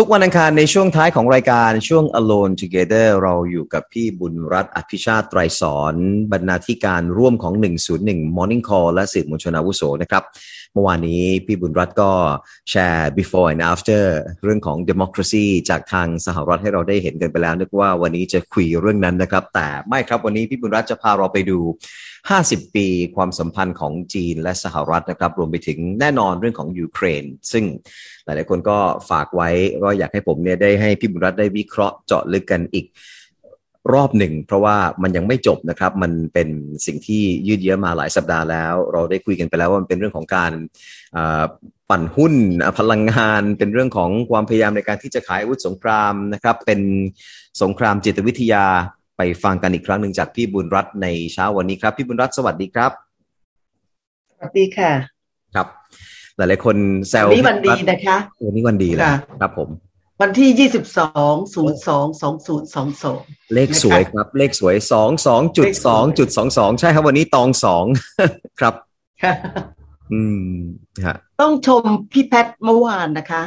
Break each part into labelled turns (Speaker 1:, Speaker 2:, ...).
Speaker 1: ทุกวันอังคารในช่วงท้ายของรายการช่วง Alone Together เราอยู่กับพี่บุญรัตน์อภิชาติไตรสอน บรรณาธิการร่วมของ 101 Morning Call และสื่อมวลชนอาวุโสนะครับเมื่อวานนี้พี่บุญรัตน์ก็แชร์ before and after เรื่องของ democracy จากทางสหรัฐให้เราได้เห็นกันไปแล้วนึกว่าวันนี้จะคุยเรื่องนั้นนะครับ แต่ไม่ครับวันนี้พี่บุญรัตน์จะพาเราไปดู 50 ปีความสัมพันธ์ของจีนและสหรัฐนะครับ รวมไปถึงแน่นอนเรื่องของยูเครน ซึ่งหลาย ๆ คนก็ฝากไว้ก็อยากให้ผมเนี่ยได้ให้พี่บุญรัตน์ได้วิเคราะห์เจาะลึกกันอีก รอบหนึ่ง เพราะว่ามันยังไม่จบนะครับ มันเป็นสิ่งที่ยืดเยื้อมาหลายสัปดาห์แล้ว เราได้คุยกันไปแล้วว่ามันเป็นเรื่องของการปั่นหุ้นพลังงาน เป็นเรื่องของความพยายามในการที่จะขายอาวุธสงครามนะครับ เป็นสงครามจิตวิทยาไปฟังกันอีกครั้งหนึ่งจากพี่บุญรัตน์ในเช้าวันนี้ครับ พี่บุญรัตน์สวัสดีครับ
Speaker 2: สวัสดีค่ะ
Speaker 1: ครับ หลายๆคนแซว
Speaker 2: วันนี้วันดีนะคะ
Speaker 1: วันนี้วันดีแล้วครับผม
Speaker 2: วันที่ยี่สิบสองศูนย์สองสองศูนย์สองสอง
Speaker 1: เลขสวยครับ เลขสวยสองสองจุดสองจุดสองสองใช่ครับวันนี้ตองสองครับอืมฮะ
Speaker 2: ต้องชมพี่แพทเมื่อวานนะคะ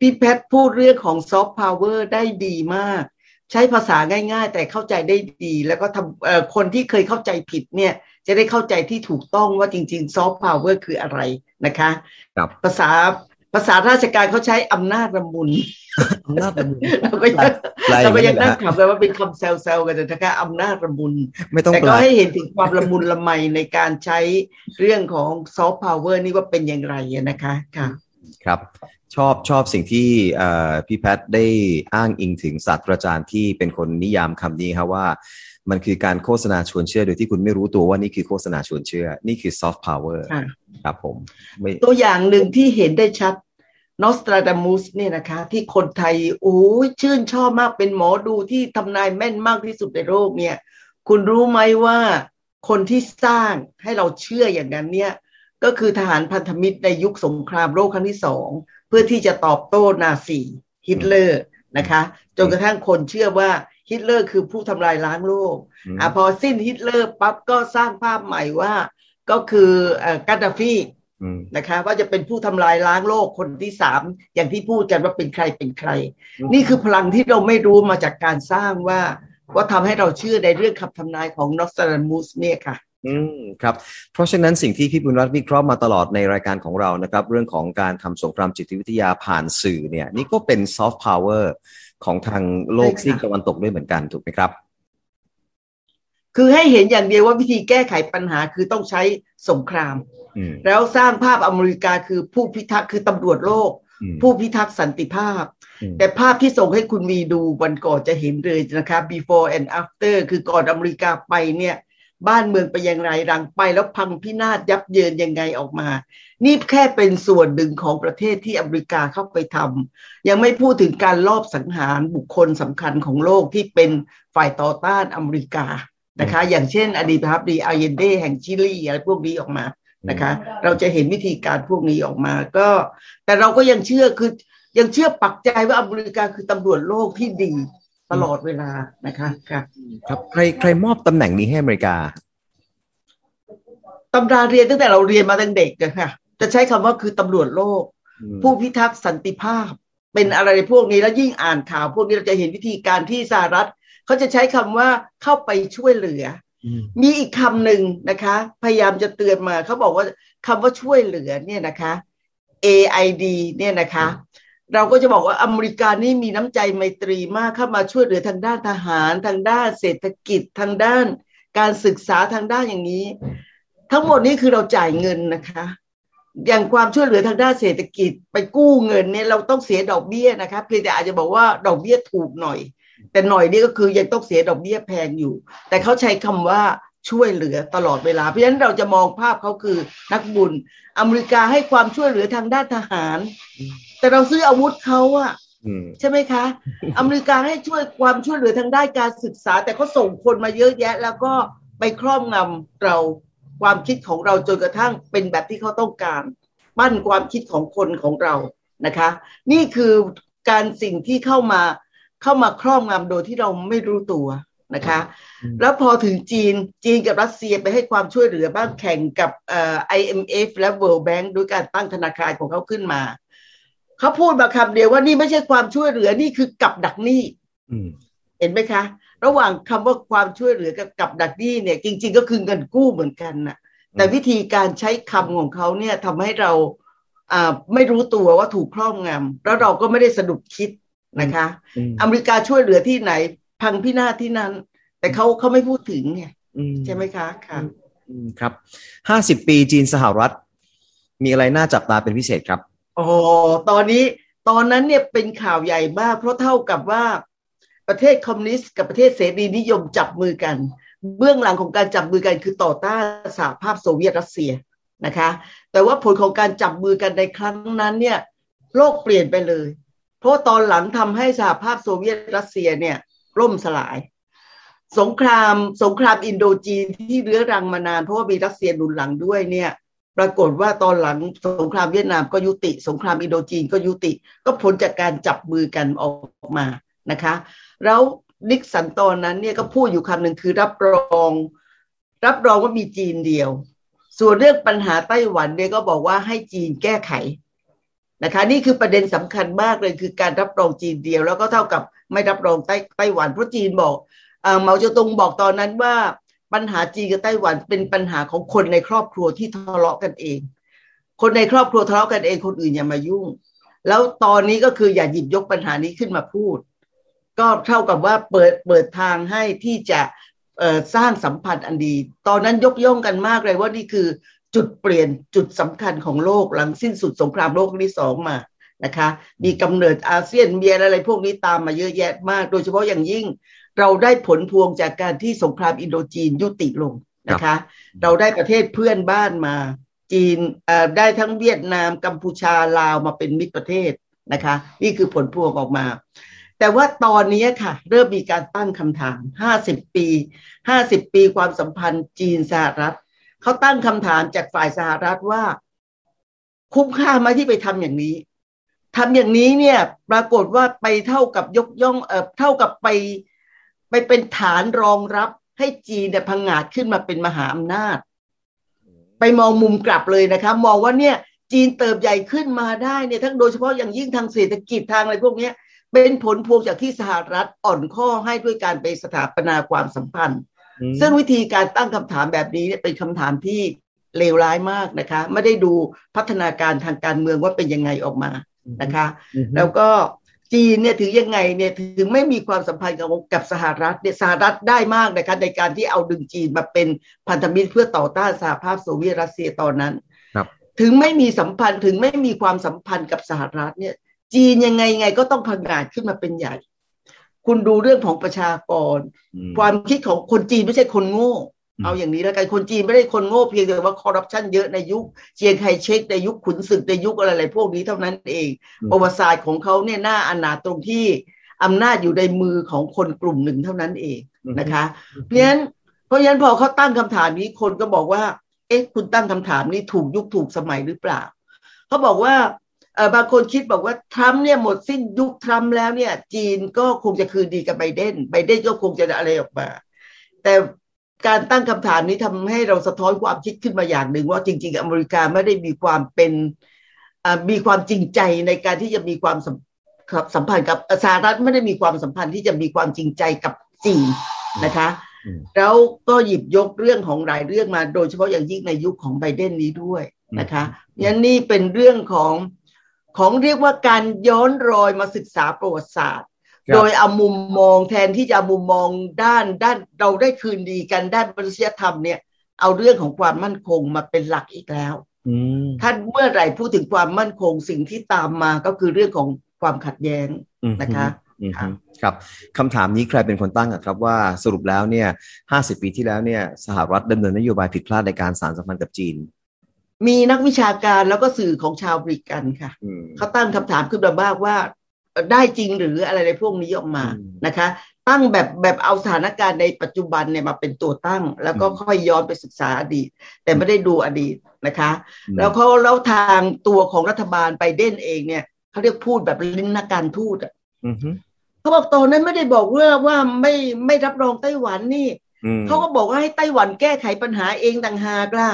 Speaker 2: พี่แพทพูดเรื่องของซอฟต์พาวเวอร์ได้ดีมาก ใช้ภาษาง่าย ๆ แต่เข้าใจได้ดี แล้วก็ทำคนที่เคยเข้าใจผิดเนี่ย จะได้เข้าใจที่ถูกต้องว่าจริงๆซอฟต์พาวเวอร์คืออะไรนะคะ
Speaker 1: ครับ
Speaker 2: ภาษา ภาษาราชการเขาใช้อำนาจละมุน
Speaker 1: อำนาจละมุน
Speaker 2: เราก็ยังเราก็ยังนั่งถามกันว่าเป็นคำแซวๆกันนะคะอำนาจละมุน
Speaker 1: ไม่ต้อง
Speaker 2: แต่ก็ให้เห็นถึงความละมุนละไมในการใช้เรื่องของซอฟต์พาวเวอร์นี่ว่าเป็นอย่างไรนะคะค่ะ
Speaker 1: ครับชอบชอบสิ่งที่พี่แพทได้อ้างอิงถึงศาสตราจารย์ที่เป็นคนนิยามคำนี้ครับว่า มันคือการโฆษณาชวนเชื่อ โดยที่คุณไม่รู้ตัวว่านี่คือโฆษณาชวนเชื่อ นี่คือซอฟต์พาวเวอร์ครับผม
Speaker 2: ตัวอย่างหนึ่งที่เห็นได้ชัดนอสตราดามุสเนี่ยนะคะ ที่คนไทยโอ้ยชื่นชอบมากเป็นหมอดูที่ทำนายแม่นมากที่สุดในโลกเนี่ย คุณรู้ไหมว่าคนที่สร้างให้เราเชื่ออย่างนั้นเนี่ยก็คือทหารพันธมิตรในยุคสงครามโลกครั้งที่สองพื่อที่จะตอบโต้นาซีฮิตเลอร์นะคะ จนกระทั่งคนเชื่อว่า ฮิตเลอร์คือผู้ทำลายล้างโลกอะพอสิ้นฮิตเลอร์ปั๊บก็สร้างภาพใหม่ว่า ก็คือกัดดาฟีนะคะว่าจะเป็นผู้ทำลายล้างโลกคนที่สามอย่างที่พูดกันว่าเป็นใครเป็นใคร นี่คือพลังที่เราไม่รู้มาจากการสร้างว่าว่าทำให้เราเชื่อในเรื่องคำทำนายของนอสตราดามุสเนี่ยค่ะ
Speaker 1: อืมครับเพราะฉะนั้นสิ่งที่พี่บุญรัตน์วิเคราะห์มาตลอดในรายการของเรานะครับ เรื่องของการทำสงครามจิตวิทยาผ่านสื่อเนี่ยนี่ก็เป็นซอฟต์พาวเวอร์ ของทางโลกซีกตะวันตกด้วยเหมือนกันถูกไหมครับ
Speaker 2: คือให้เห็นอย่างเดียวว่าวิธีแก้ไขปัญหาคือต้องใช้สงคราม แล้วสร้างภาพอเมริกาคือผู้พิทักษ์คือตำรวจโลก ผู้พิทักษ์สันติภาพ แต่ภาพที่ส่งให้คุณวีดูวันก่อนจะเห็นเลยนะคะ before and after คือก่อนอเมริกาไปเนี่ย บ้านเมืองไปอย่างไรรังไปแล้วพังพินาศยับเยินยังไงออกมา นี่แค่เป็นส่วนหนึ่งของประเทศที่อเมริกาเข้าไปทำยังไม่พูดถึงการลอบสังหารบุคคลสำคัญของโลกที่เป็นฝ่ายต่อต้านอเมริกานะคะ อย่างเช่น อดีตครับดีอาเยนเดแห่งชิลีอะไรพวกนี้ออกมานะคะ เราจะเห็นวิธีการพวกนี้ออกมาก็ แต่เราก็ยังเชื่อคือยังเชื่อปักใจว่าอเมริกาคือตำรวจโลกที่ดี ตลอดเวลานะคะครับ
Speaker 1: ครับใครใครมอบตำแหน่งนี้ให้อเมริกา
Speaker 2: ตำราเรียนตั้งแต่เราเรียนมาตั้งเด็กกันค่ะ จะใช้คำว่าคือตำรวจโลก ผู้พิทักษ์สันติภาพ เป็นอะไรพวกนี้แล้วยิ่งอ่านข่าวพวกนี้เราจะเห็นวิธีการที่สหรัฐเขาจะใช้คำว่าเข้าไปช่วยเหลือ มีอีกคำหนึ่งนะคะ พยายามจะเตือนมาเขาบอกว่าคำว่าช่วยเหลือเนี่ยนะคะ AID เนี่ยนะคะ เราก็จะบอกว่าอเมริกานี่มีน้ำใจไมตรีมากเข้ามาช่วยเหลือทางด้านทหาร ทางด้านเศรษฐกิจทางด้านการศึกษาทางด้านอย่างนี้ ทั้งหมดนี้คือเราจ่ายเงินนะคะ อย่างความช่วยเหลือทางด้านเศรษฐกิจ ไปกู้เงินเนี่ยเราต้องเสียดอกเบี้ยนะคะเพียงแต่อาจจะบอกว่าดอกเบี้ยถูกหน่อย แต่หน่อยนี่ก็คือยังต้องเสียดอกเบี้ยแพงอยู่ แต่เขาใช้คำว่า ช่วยเหลือตลอดเวลา เพราะฉะนั้นเราจะมองภาพเขาคือนักบุญ อเมริกาให้ความช่วยเหลือทางด้านทหาร แต่เราซื้ออาวุธเขาอะใช่ไหมคะ อเมริกาให้ช่วยความช่วยเหลือทางด้านการศึกษา แต่เขาส่งคนมาเยอะแยะ แล้วก็ไปครอบงำเราความคิดของเราจนกระทั่งเป็นแบบที่เขาต้องการปั้นความคิดของคนของเรานะคะ นี่คือการสิ่งที่เข้ามาเข้ามาครอบงำโดยที่เราไม่รู้ตัว นะคะ แล้วพอถึงจีนจีนกับรัสเซียไปให้ความช่วยเหลือบ้างแข่งกับเอ่อ IMF และ World Bank ด้วยการตั้งธนาคารของเขาขึ้นมา เขาพูดมาคำเดียวว่านี่ไม่ใช่ความช่วยเหลือนี่คือกับดักหนี้เห็นไหมคะ ระหว่างคำว่าความช่วยเหลือกับกับดักหนี้เนี่ย จริง ๆ ก็คือเงินกู้เหมือนกันน่ะแต่วิธีการใช้คำของเขาเนี่ยทำให้เราอ่าไม่รู้ตัวว่าถูกครอบงำแล้วเราก็ไม่ได้สะดุดคิดนะคะ อเมริกาช่วยเหลือที่ไหน พังพินาศที่นั้น แต่เขาเขาไม่พูดถึงไงใช่ไหมคะค่ะ
Speaker 1: ครับห้าสิบปีจีนสหรัฐ มีอะไรน่าจับตาเป็นพิเศษครับ
Speaker 2: อ๋อตอนนี้ตอนนั้นเนี่ยเป็นข่าวใหญ่มาก เพราะเท่ากับว่าประเทศคอมมิวนิสต์กับประเทศเสรีนิยมจับมือกัน เบื้องหลังของการจับมือกันคือต่อต้านสหภาพโซเวียตรัสเซียนะคะ แต่ว่าผลของการจับมือกันในครั้งนั้นเนี่ยโลกเปลี่ยนไปเลย เพราะตอนหลังทำให้สหภาพโซเวียตรัสเซียเนี่ย ร่มสลาย สงครามสงครามอินโดจีนที่เรื้อรังมานานเพราะว่ามีรัสเซียหนุนหลังด้วยเนี่ย ปรากฏว่าตอนหลังสงครามเวียดนามก็ยุติ สงครามอินโดจีนก็ยุติ ก็ผลจากการจับมือกันออกมานะคะ แล้วนิกสันตอนนั้นเนี่ยก็พูดอยู่คำหนึ่งคือรับรอง รับรองว่ามีจีนเดียว ส่วนเรื่องปัญหาไต้หวันเนี่ยก็บอกว่าให้จีนแก้ไข นะคะ นี่คือประเด็นสำคัญมากเลยคือการรับรองจีนเดียว แล้วก็เท่ากับไม่รับรองไต้ไต้หวันเพราะจีนบอกเมาเจ๋อตงบอกตอนนั้นว่าปัญหาจีนกับไต้หวันเป็นปัญหาของคนในครอบครัวที่ทะเลาะกันเอง คนในครอบครัวทะเลาะกันเองคนอื่นอย่ามายุ่ง แล้วตอนนี้ก็คืออย่าหยิบยกปัญหานี้ขึ้นมาพูด ก็เท่ากับว่าเปิดเปิดทางให้ที่จะสร้างสัมพันธ์อันดี ตอนนั้นยกย่องกันมากเลยว่านี่คือ จุดเปลี่ยนจุดสำคัญของโลกหลังสิ้นสุดสงครามโลกครั้งที่สองมานะคะ มีกำเนิดอาเซียนมีอะไรพวกนี้ตามมาเยอะแยะมาก โดยเฉพาะอย่างยิ่งเราได้ผลพวงจากการที่สงครามอินโดจีนยุติลงนะคะ เราได้ประเทศเพื่อนบ้านมา จีนได้ทั้งเวียดนามกัมพูชาลาวมาเป็นมิตรประเทศนะคะ นี่คือผลพวงออกมา แต่ว่าตอนนี้ค่ะ เริ่มมีการตั้งคำถาม 50 ปี 50 ปีความสัมพันธ์จีนสหรัฐ เขาตั้งคำถามจากฝ่ายสหรัฐว่า คุ้มค่าไหมที่ไปทำอย่างนี้ทำอย่างนี้เนี่ย ปรากฏว่าไปเท่ากับยกย่องเออเท่ากับไป ไปเป็นฐานรองรับให้จีนเนี่ยพังงาดขึ้นมาเป็นมหาอำนาจ ไปมองมุมกลับเลยนะคะมองว่าเนี่ยจีนเติบใหญ่ขึ้นมาได้เนี่ยทั้งโดยเฉพาะอย่างยิ่งทางเศรษฐกิจทางอะไรพวกนี้เป็นผลพวงจากที่สหรัฐอ่อนข้อให้ด้วยการไปสถาปนาความสัมพันธ์ ซึ่งวิธีการตั้งคำถามแบบนี้เป็นคำถามที่เลวร้ายมากนะคะ ไม่ได้ดูพัฒนาการทางการเมืองว่าเป็นยังไงออกมานะคะ แล้วก็จีนเนี่ยถือยังไงเนี่ยถึงไม่มีความสัมพันธ์กับกับสหรัฐเนี่ยสหรัฐได้มากนะคะในการที่เอาดึงจีนมาเป็นพันธมิตรเพื่อต่อต้านสหภาพโซเวียตรัสเซียตอนนั้น
Speaker 1: ครับ
Speaker 2: ถึงไม่มีสัมพันธ์ถึงไม่มีความสัมพันธ์กับสหรัฐเนี่ย จีนยังไงไงก็ต้องพังงาดขึ้นมาเป็นใหญ่ คุณดูเรื่องของประชากร ความคิดของคนจีนไม่ใช่คนโง่ เอาอย่างนี้แล้วกันคนจีนไม่ได้คนโง่เพียงแต่ว่าคอร์รัปชันเยอะในยุคเจียงไคเชกในยุคขุนศึกในยุคอะไรๆพวกนี้เท่านั้นเอง ประวัติศาสตร์ของเขาเนี่ยน่าอนาตรงที่อำนาจอยู่ในมือของคนกลุ่มหนึ่งเท่านั้นเองนะคะ เพราะฉะนั้นเพราะฉะนั้นพอเขาตั้งคำถามนี้คนก็บอกว่า เอ๊ะคุณตั้งคำถามนี้ถูกยุคถูกสมัยหรือเปล่าเขาบอกว่าเออ บางคนคิดบอกว่าทรัมป์เนี่ยหมดสิ้นยุคทรัมป์แล้วเนี่ย จีนก็คงจะคืนดีกับไบเดนไบเดนก็คงจะอะไรออกมา แต่การตั้งคำถามนี้ทำให้เราสะท้อนความคิดขึ้นมาอย่างหนึ่งว่าจริง ๆ อเมริกาไม่ได้มีความเป็นมีความจริงใจในการที่จะมีความสัมพันธ์กับสหรัฐไม่ได้มีความสัมพันธ์ที่จะมีความจริงใจกับจีนนะคะ แล้วก็หยิบยกเรื่องของหลายเรื่องมา โดยเฉพาะอย่างยิ่งในยุคของไบเดนนี้ด้วยนะคะยันนี่เป็นเรื่องของ ของเรียกว่าการย้อนรอยมาศึกษาประวัติศาสตร์ โดยเอามุมมองแทนที่จะมุมมองด้านด้านเราได้คืนดีกันด้านมนุษยธรรมเนี่ย เอาเรื่องของความมั่นคงมาเป็นหลักอีกแล้วท่านเมื่อไหร่พูดถึงความมั่นคงสิ่งที่ตามมาก็คือเรื่องของความขัดแย้งนะคะ
Speaker 1: ครับคำถามนี้ใครเป็นคนตั้งครับว่าสรุปแล้วเนี่ยห้าสิบปีที่แล้วเนี่ยสหรัฐดำเนินนโยบายผิดพลาดในการสารสัมพันธ์กับจีน
Speaker 2: มีนักวิชาการแล้วก็สื่อของชาวบริกันค่ะเขาตั้งคำถามขึ้นมาบ้างว่า ได้จริงหรืออะไรในพวกนี้ออกมานะคะ ตั้งแบบแบบเอาสถานการณ์ในปัจจุบันเนี่ยมาเป็นตัวตั้ง แล้วก็ค่อยย้อนไปศึกษาอดีต แต่ไม่ได้ดูอดีตนะคะ แล้วเขาแล้วทางตัวของรัฐบาลไปเด่นเองเนี่ยเขาเรียกพูดแบบลิ้นนักการทูตอะเขาบอกตอนนั้นไม่ได้บอกว่าว่าไม่ไม่รับรองไต้หวันนี่เขาก็บอกว่าให้ไต้หวันแก้ไขปัญหาเองต่างหากล่ะ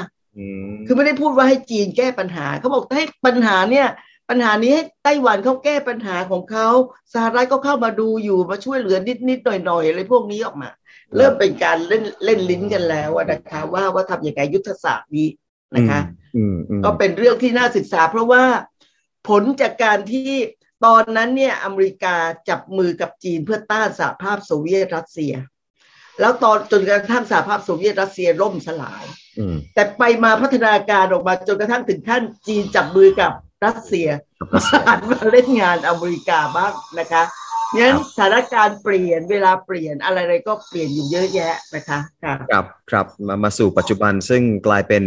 Speaker 2: คือไม่ได้พูดว่าให้จีนแก้ปัญหาเขาบอกให้ปัญหาเนี่ย ปัญหานี้ให้ไต้หวันเขาแก้ปัญหาของเขาสหรัฐก็เข้ามาดูอยู่มาช่วยเหลือนิดนิดหน่อยหน่อยอะไรพวกนี้ออกมา เริ่มเป็นการเล่นเล่นลิ้นกันแล้วนะคะว่าว่าทำอย่างไรยุทธศาสตร์นี้นะคะก็เป็นเรื่องที่น่าศึกษา เพราะว่าผลจากการที่ตอนนั้นเนี่ยอเมริกาจับมือกับจีนเพื่อต้านสหภาพโซเวียตรัสเซีย แล้วตอนจนกระทั่งสหภาพโซเวียตรัสเซียล่มสลายแต่ไปมาพัฒนาการออกมาจนกระทั่งถึงขั้นจีนจับมือกับรัสเซียหันมาเล่นงานอเมริกาบ้างนะคะงั้นสถานการณ์เปลี่ยนเวลาเปลี่ยนอะไรๆก็เปลี่ยนอยู่เยอะแยะนะคะ
Speaker 1: ครับครับมามาสู่ปัจจุบันซึ่งกลายเป็น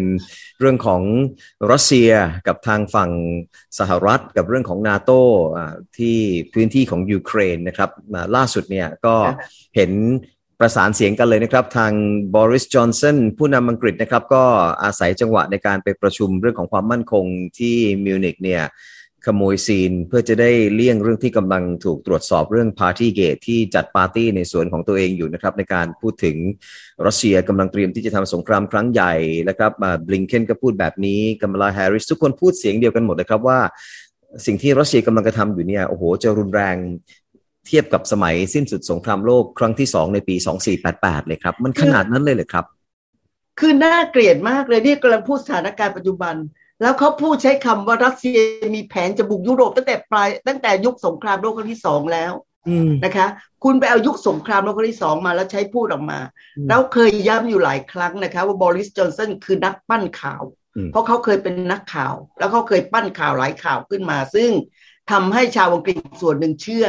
Speaker 1: เรื่องของรัสเซียกับทางฝั่งสหรัฐกับเรื่องของนาโตที่พื้นที่ของยูเครนนะครับล่าสุดเนี่ยก็เห็น ประสานเสียงกันเลยนะครับ ทางบอริสจอห์นสันผู้นำอังกฤษนะครับ ก็อาศัยจังหวะในการไปประชุมเรื่องของความมั่นคงที่มิวนิกเนี่ยขโมยซีนเพื่อจะได้เลี่ยงเรื่องที่กำลังถูกตรวจสอบเรื่อง Partygate ที่จัดปาร์ตี้ในส่วนของตัวเองอยู่นะครับในการพูดถึงรัสเซียกำลังเตรียมที่จะทำสงครามครั้งใหญ่นะครับบลิงเคนก็พูดแบบนี้กัมลาแฮร์ริสทุกคนพูดเสียงเดียวกันหมดนะครับว่า สิ่งที่รัสเซียกำลังกระทำอยู่เนี่ยโอ้โหจะรุนแรง เทียบกับสมัยสิ้นสุดสงครามโลกครั้งที่สองในปี2488เลยครับ มันขนาดนั้นเลยเลยครับ
Speaker 2: คือน่าเกลียดมากเลยนี่กำลังพูดสถานการณ์ปัจจุบัน แล้วเขาพูดใช้คำว่ารัสเซียมีแผนจะบุกยุโรปตั้งแต่ปลายตั้งแต่ยุคสงครามโลกครั้งที่สองแล้วนะคะ คุณไปเอายุคสงครามโลกครั้งที่สองมาแล้วใช้พูดออกมา แล้วเคยย้ำอยู่หลายครั้งนะคะ ว่าบริสจอนสันคือนักปั้นข่าว เพราะเขาเคยเป็นนักข่าว แล้วเขาเคยปั้นข่าวหลายข่าวขึ้นมา ซึ่ง ทำให้ชาวอังกฤษส่วนหนึ่งเชื่อ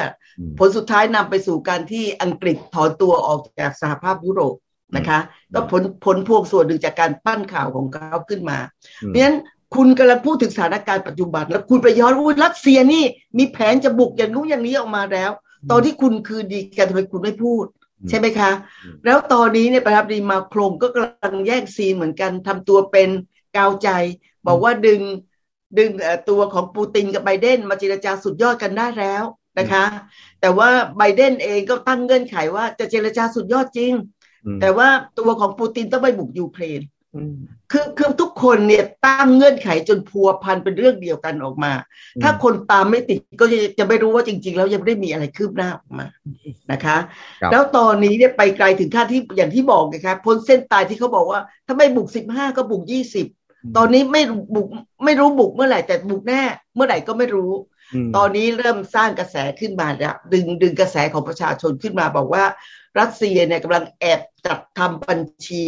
Speaker 2: ผลสุดท้ายนำไปสู่การที่อังกฤษถอนตัวออกจากสหภาพยุโรปนะคะก็ผลผลพวงส่วนหนึ่งจากการปั้นข่าวของเขาขึ้นมา เพราะฉะนั้นคุณกำลังพูดถึงสถานการณ์ปัจจุบัน แล้วคุณไปย้อนว่ารัสเซียนี่มีแผนจะบุกอย่างนู้นอย่างนี้ออกมาแล้ว ตอนที่คุณคือดีกันทำไมคุณไม่พูด ใช่ไหมคะ แล้วตอนนี้เนี่ยประธานาธิบดีมาโครงก็กำลังแย่งซีนเหมือนกันทำตัวเป็นกาวใจ บอกว่าดึง ดึงตัวของปูตินกับไบเดนมาเจรจาสุดยอดกันได้แล้วนะคะ แต่ว่าไบเดนเองก็ตั้งเงื่อนไขว่าจะเจรจาสุดยอดจริง แต่ว่าตัวของปูตินต้องไปบุกยูเครนคือคือทุกคนเนี่ยตั้งเงื่อนไขจนพัวพันเป็นเรื่องเดียวกันออกมา ถ้าคนตามไม่ติดก็จะจะไม่รู้ว่าจริง ๆ แล้วยังไม่ได้มีอะไรคืบหน้าออกมานะคะ แล้วตอนนี้เนี่ยไปไกลถึงขั้นที่อย่างที่บอกไงครับพ้นเส้นตายที่เขาบอกว่า ถ้าไม่บุกสิบห้าก็บุกยี่สิบ ตอนนี้ไม่บุกไม่รู้บุกเมื่อไหร่แต่บุกแน่ เมื่อไหร่ก็ไม่รู้ ตอนนี้เริ่มสร้างกระแสขึ้นมาแล้วดึงดึงกระแสของประชาชนขึ้นมาบอกว่า รัสเซียเนี่ยกำลังแอบจัดทำบัญชี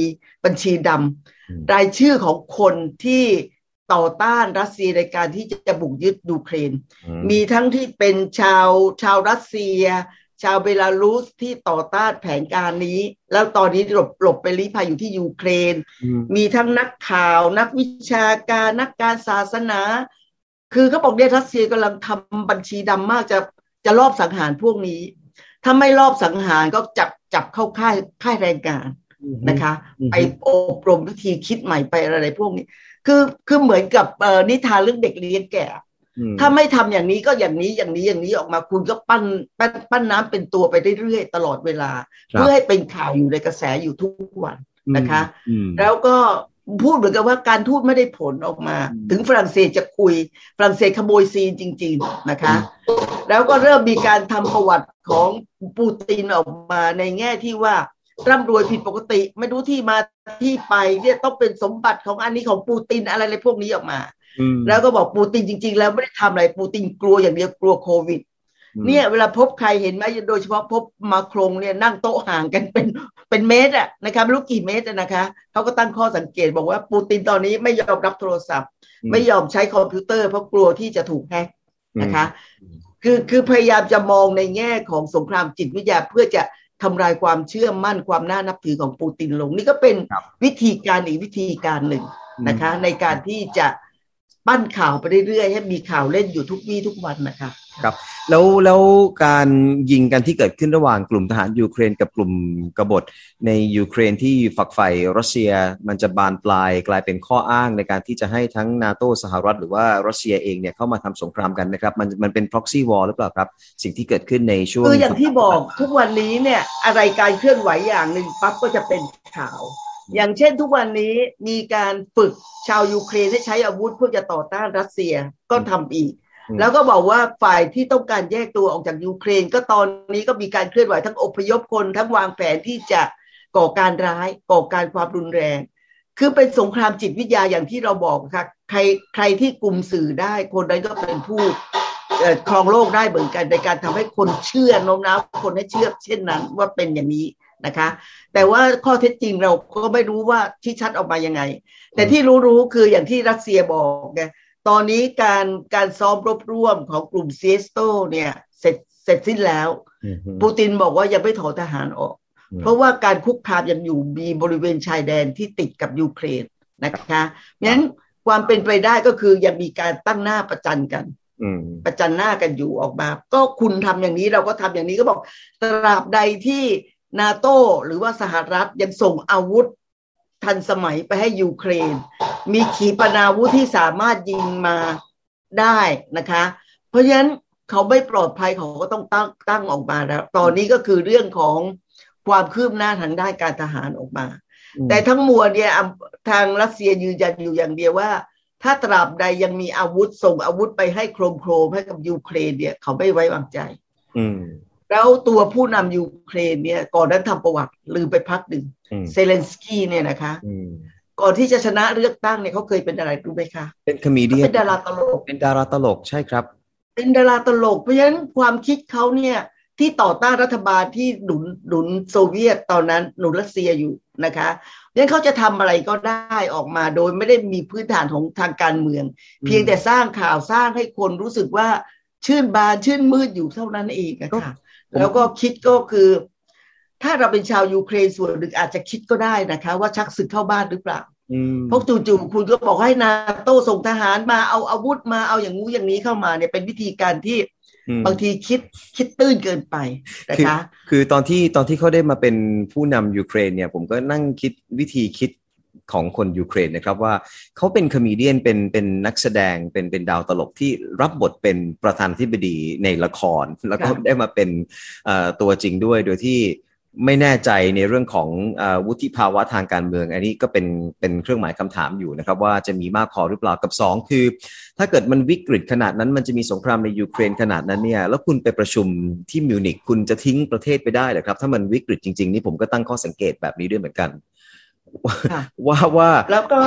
Speaker 2: บัญชีดำรายชื่อของคนที่ต่อต้านรัสเซียในการที่จะบุกยึดยูเครน มีทั้งที่เป็นชาวชาวรัสเซีย ชาวเบลารุสที่ต่อต้านแผนการนี้ แล้วตอนนี้หลบหลบไปลี้ภัยอยู่ที่ยูเครน มีทั้งนักข่าว นักวิชาการนักการศาสนา คือเขาบอกเนี่ยรัสเซียกำลังทำบัญชีดำมากจะจะรอบสังหารพวกนี้ ถ้าไม่รอบสังหารก็จับจับเข้าค่ายค่ายแรงงานนะคะ ไปอบรมวิธีคิดใหม่ไปอะไรพวกนี้ คือคือเหมือนกับนิทานเรื่องเด็กเลี้ยงแก่ ถ้าไม่ทำอย่างนี้ก็อย่างนี้อย่างนี้อย่างนี้ออกมาคุณก็ปั้นปั้นปั้นน้ำเป็นตัวไปเรื่อยๆตลอดเวลา เพื่อให้เป็นข่าวอยู่ในกระแสอยู่ทุกวันนะคะ แล้วก็พูดเหมือนกับว่าการทูตไม่ได้ผลออกมา ถึงฝรั่งเศสจะคุย ฝรั่งเศสขโมยซีนจริง ๆนะคะ แล้วก็เริ่มมีการทำประวัติของปูตินออกมาในแง่ที่ว่าร่ำรวยผิดปกติ ไม่รู้ที่มาที่ไปเนี่ยต้องเป็นสมบัติของอันนี้ของปูตินอะไรอะไรพวกนี้ออกมา แล้วก็บอกปูตินจริง ๆ แล้วไม่ได้ทำอะไรปูตินกลัวอย่างเดียวกลัวโควิด เนี่ยเวลาพบใครเห็นไหมโดยเฉพาะพบมาโครงเนี่ยนั่งโต๊ะห่างกันเป็นเป็นเมตรอะนะคะไม่รู้กี่เมตรนะคะเขาก็ตั้งข้อสังเกตบอกว่าปูตินตอนนี้ไม่ยอมรับโทรศัพท์ ไม่ยอมใช้คอมพิวเตอร์เพราะกลัวที่จะถูกแฮกนะคะคือคือพยายามจะมองในแง่ของสงครามจิตวิทยาเพื่อจะทำลายความเชื่อมั่นความน่านับถือของปูตินลง นี่ก็เป็นวิธีการอีกวิธีการหนึ่งนะคะ ในการที่จะ ปั้นข่าวไปเรื่อยๆให้มีข่าวเล่นอยู่ทุกวี่ทุกวันนะคะ
Speaker 1: ครับแล้วแล้วการยิงกันที่เกิดขึ้นระหว่างกลุ่มทหารยูเครนกับกลุ่มกบฏในยูเครนที่ฝักใฝ่รัสเซียมันจะบานปลายกลายเป็นข้ออ้างในการที่จะให้ทั้งนาโตสหรัฐหรือว่ารัสเซียเองเนี่ยเข้ามาทำสงครามกันนะครับ มันมันเป็น proxy war หรือเปล่าครับ สิ่งที่เกิดขึ้นในช่วง
Speaker 2: คืออย่างที่บอกทุกวันนี้เนี่ยอะไรการเคลื่อนไหวอย่างหนึ่งปั๊บก็จะเป็นข่าว อย่างเช่นทุกวันนี้มีการฝึกชาวยูเครนให้ใช้อาวุธเพื่อจะต่อต้านรัสเซียก็ทำอีก แล้วก็บอกว่าฝ่ายที่ต้องการแยกตัวออกจากยูเครน ก็ตอนนี้ก็มีการเคลื่อนไหวทั้งอพยพคนทั้งวางแผนที่จะก่อการร้ายก่อการความรุนแรง คือเป็นสงครามจิตวิทยาอย่างที่เราบอกค่ะใครใครที่กลุ่มสื่อได้คนนั้นก็เป็นผู้ครองโลกได้เหมือนกันในการทำให้คนเชื่อโน้มน้าวคนให้เชื่อเช่นนั้นว่าเป็นอย่างนี้ นะคะ แต่ว่าข้อเท็จจริงเราก็ไม่รู้ว่าที่ชัดออกมายังไง แต่ที่รู้ๆคืออย่างที่รัสเซียบอกไงตอนนี้การการซ้อมรบร่วมของกลุ่มเซสโตเนี่ยเสร็จเสร็จสิ้นแล้ว ปูตินบอกว่ายังไม่ถอนทหารออก เพราะว่าการคุกคามยังอยู่มีบริเวณชายแดนที่ติดกับยูเครนนะคะงั้นความเป็นไปได้ก็คือยังมีการตั้งหน้าประจันกันประจันหน้ากันอยู่ออกมา ก็คุณทำอย่างนี้เราก็ทำอย่างนี้ก็บอกตราบใดที่ นาโตหรือว่าสหรัฐยังส่งอาวุธทันสมัยไปให้ยูเครน มีขีปนาวุธที่สามารถยิงมาได้นะคะ เพราะฉะนั้นเขาไม่ปลอดภัยเขาก็ต้องตั้งตั้งออกมาแล้ว ตอนนี้ก็คือเรื่องของความคืบหน้าทางด้านการทหารออกมา แต่ทั้งมวลเนี่ยทางรัสเซียยืนยันอยู่อย่างเดียวว่า ถ้าตราบใดยังมีอาวุธส่งอาวุธไปให้โครมโครมให้กับยูเครนเนี่ย เขาไม่ไว้วางใจ แล้วตัวผู้นำยูเครนเนี่ยก่อนนั้นทำประวัติลืมไปพักหนึ่งเซเลนสกี้เนี่ยนะคะก่อนที่จะชนะเลือกตั้งเนี่ยเขาเคยเป็นอะไรรู้ไหมคะ
Speaker 1: เป็นคอมีเดีย
Speaker 2: เป็นดาราตลก
Speaker 1: เป็นดาราตลกใช่ครับ
Speaker 2: เป็นดาราตลก เพราะฉะนั้นความคิดเขาเนี่ยที่ต่อต้านรัฐบาลที่หนุนหนุนโซเวียตตอนนั้นหนุนรัสเซียอยู่นะคะงั้นเขาจะทำอะไรก็ได้ออกมาโดยไม่ได้มีพื้นฐานของทางการเมือง เพียงแต่สร้างข่าวสร้างให้คนรู้สึกว่าชื่นบานชื่นมืดอยู่เท่านั้นเองอะค่ะ แล้วก็คิดก็คือ ถ้าเราเป็นชาวยูเครนส่วนหนึ่งอาจจะคิดก็ได้นะคะ ว่าชักศึกเข้าบ้านหรือเปล่าเพราะจู่ๆคุณก็บอกให้นาโต้ส่งทหารมาเอาอาวุธมาเอาอย่างงู้นอย่างนี้เข้ามาเนี่ยเป็นวิธีการที่บางทีคิดคิดตื้นเกินไปนะคะ
Speaker 1: คือตอนที่ตอนที่เขาได้มาเป็นผู้นำยูเครนเนี่ย ผมก็นั่งคิดวิธีคิด ของคนยูเครนนะครับว่าเขาเป็น comedian เป็นเป็นนักแสดงเป็นเป็นดาวตลกที่รับบทเป็นประธานาธิบดีในละคร แล้วก็ได้มาเป็นตัวจริงด้วยโดยที่ไม่แน่ใจในเรื่องของอวุฒิภาวะทางการเมือง อันนี้ก็เป็นเป็นเครื่องหมายคำถามอยู่นะครับ ว่าจะมีมากพอหรือเปล่ากับ 2 คือ ถ้าเกิดมันวิกฤตขนาดนั้น มันจะมีสงครามในยูเครนขนาดนั้นเนี่ยแล้วคุณไปประชุมที่มิวนิกคุณจะทิ้งประเทศไปได้หรือครับ ถ้ามันวิกฤตจริง ๆ นี่ผมก็ตั้งข้อสังเกตแบบนี้ด้วยเหมือนกัน ว่าว่า
Speaker 2: แล้วก็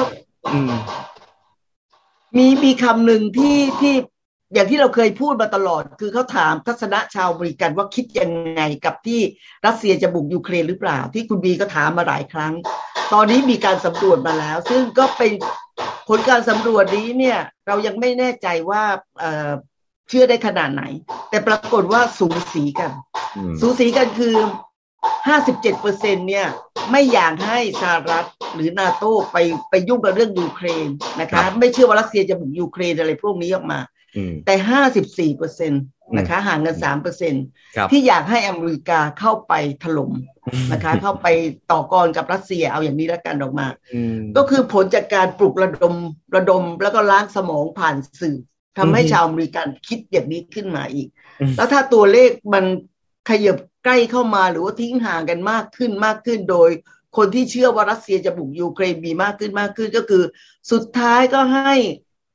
Speaker 2: มีมีคำหนึ่งที่ที่อย่างที่เราเคยพูดมาตลอด คือเขาถามทัศนะชาวบริกันว่าคิดยังไงกับที่รัสเซียจะบุกยูเครนหรือเปล่า ที่คุณบีก็ถามมาหลายครั้ง ตอนนี้มีการสำรวจมาแล้ว ซึ่งก็เป็นผลการสำรวจนี้เนี่ย เรายังไม่แน่ใจว่าเเชื่อได้ขนาดไหน แต่ปรากฏว่าสูสีกัน สูสีกันคือ ห้าสิบเจ็ดเปอร์เซ็นเนี่ยไม่อยากให้สหรัฐหรือนาโต้ไปไปยุ่งกับเรื่องยูเครนนะคะ ไม่เชื่อว่ารัสเซียจะบุกยูเครนอะไรพวกนี้ออกมา แต่ห้าสิบสี่เปอร์เซ็นต์นะคะห่างกันสามเปอร์เซ็นต์ที่อยากให้อเมริกาเข้าไปถล่มนะคะ เข้าไปต่อกรกับรัสเซียเอาอย่างนี้แล้วกันออกมา ก็คือผลจากการปลุกระดมระดมแล้วก็ล้างสมองผ่านสื่อทำให้ชาวอเมริกันคิดอย่างนี้ขึ้นมาอีก แล้วถ้าตัวเลขมันขยับ ใกล้เข้ามาหรือว่าทิ้งห่างกันมากขึ้นมากขึ้นโดย คนที่เชื่อว่ารัสเซียจะบุกยูเครนมีมากขึ้นมากขึ้นก็คือ สุดท้ายก็ให้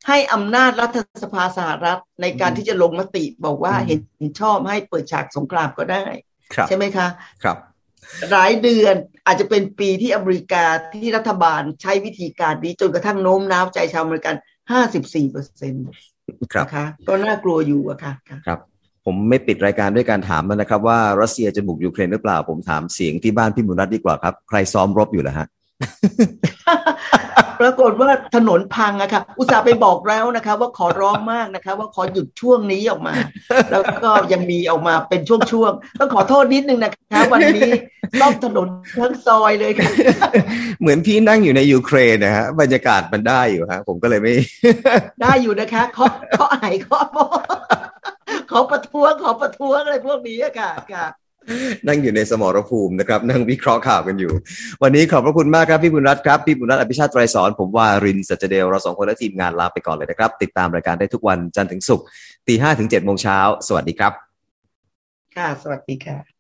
Speaker 2: ให้อำนาจรัฐสภาสหรัฐในการที่จะลงมติบอกว่าเห็นชอบให้เปิดฉากสงครามก็ได้ใช่ไหมคะ
Speaker 1: ครับ
Speaker 2: หลายเดือนอาจจะเป็นปีที่อเมริกาที่รัฐบาลใช้วิธีการนี้จนกระทั่งโน้มน้าวใจชาวอเมริกันห้าสิบสี่เปอร์เซ็นต์
Speaker 1: ครับ
Speaker 2: ก็น่ากลัวอยู่อะค่ะ
Speaker 1: ครับ ผมไม่ปิดรายการด้วยการถามนะครับ ว่ารัสเซียจะบุกยูเครนหรือเปล่า ผมถามเสียงที่บ้านพี่มุนัทดีกว่าครับ ใครซ้อมรบอยู่เหรอฮะ
Speaker 2: ปรากฏว่าถนนพังอะค่ะ อุตส่าห์ไปบอกแล้วนะคะ ว่าขอร้องมากนะคะ ว่าขอหยุดช่วงนี้ออกมา แล้วก็ยังมีออกมาเป็นช่วงๆต้องขอโทษนิดนึงนะคะ วันนี้รอบถนนทั้งซอยเลยค่ะ
Speaker 1: เหมือนพี่นั่งอยู่ในยูเครนนะฮะบรรยากาศมันได้อยู่ฮะผมก็เลยไม่
Speaker 2: ได้อยู่นะคะเขาเขาไอเขาบอก ขอประท้วงขอประท้วงอะไรพวกนี้อะค่ะค่ะ
Speaker 1: นั่งอยู่ในสมรภูมินะครับ นั่งวิเคราะห์ข่าวกันอยู่ วันนี้ขอบพระคุณมากครับพี่บุญรัตน์ครับ พี่บุญรัตน์อภิชาติไตรสอน ผมว่ารินสัจเดล เราสองคนและทีมงานลาไปก่อนเลยนะครับ ติดตามรายการได้ทุกวันจันทร์ถึงศุกร์ตีห้าถึงเจ็ดโมงเช้า สวัสดีครับ
Speaker 2: ค่ะ สวัสดีค่ะ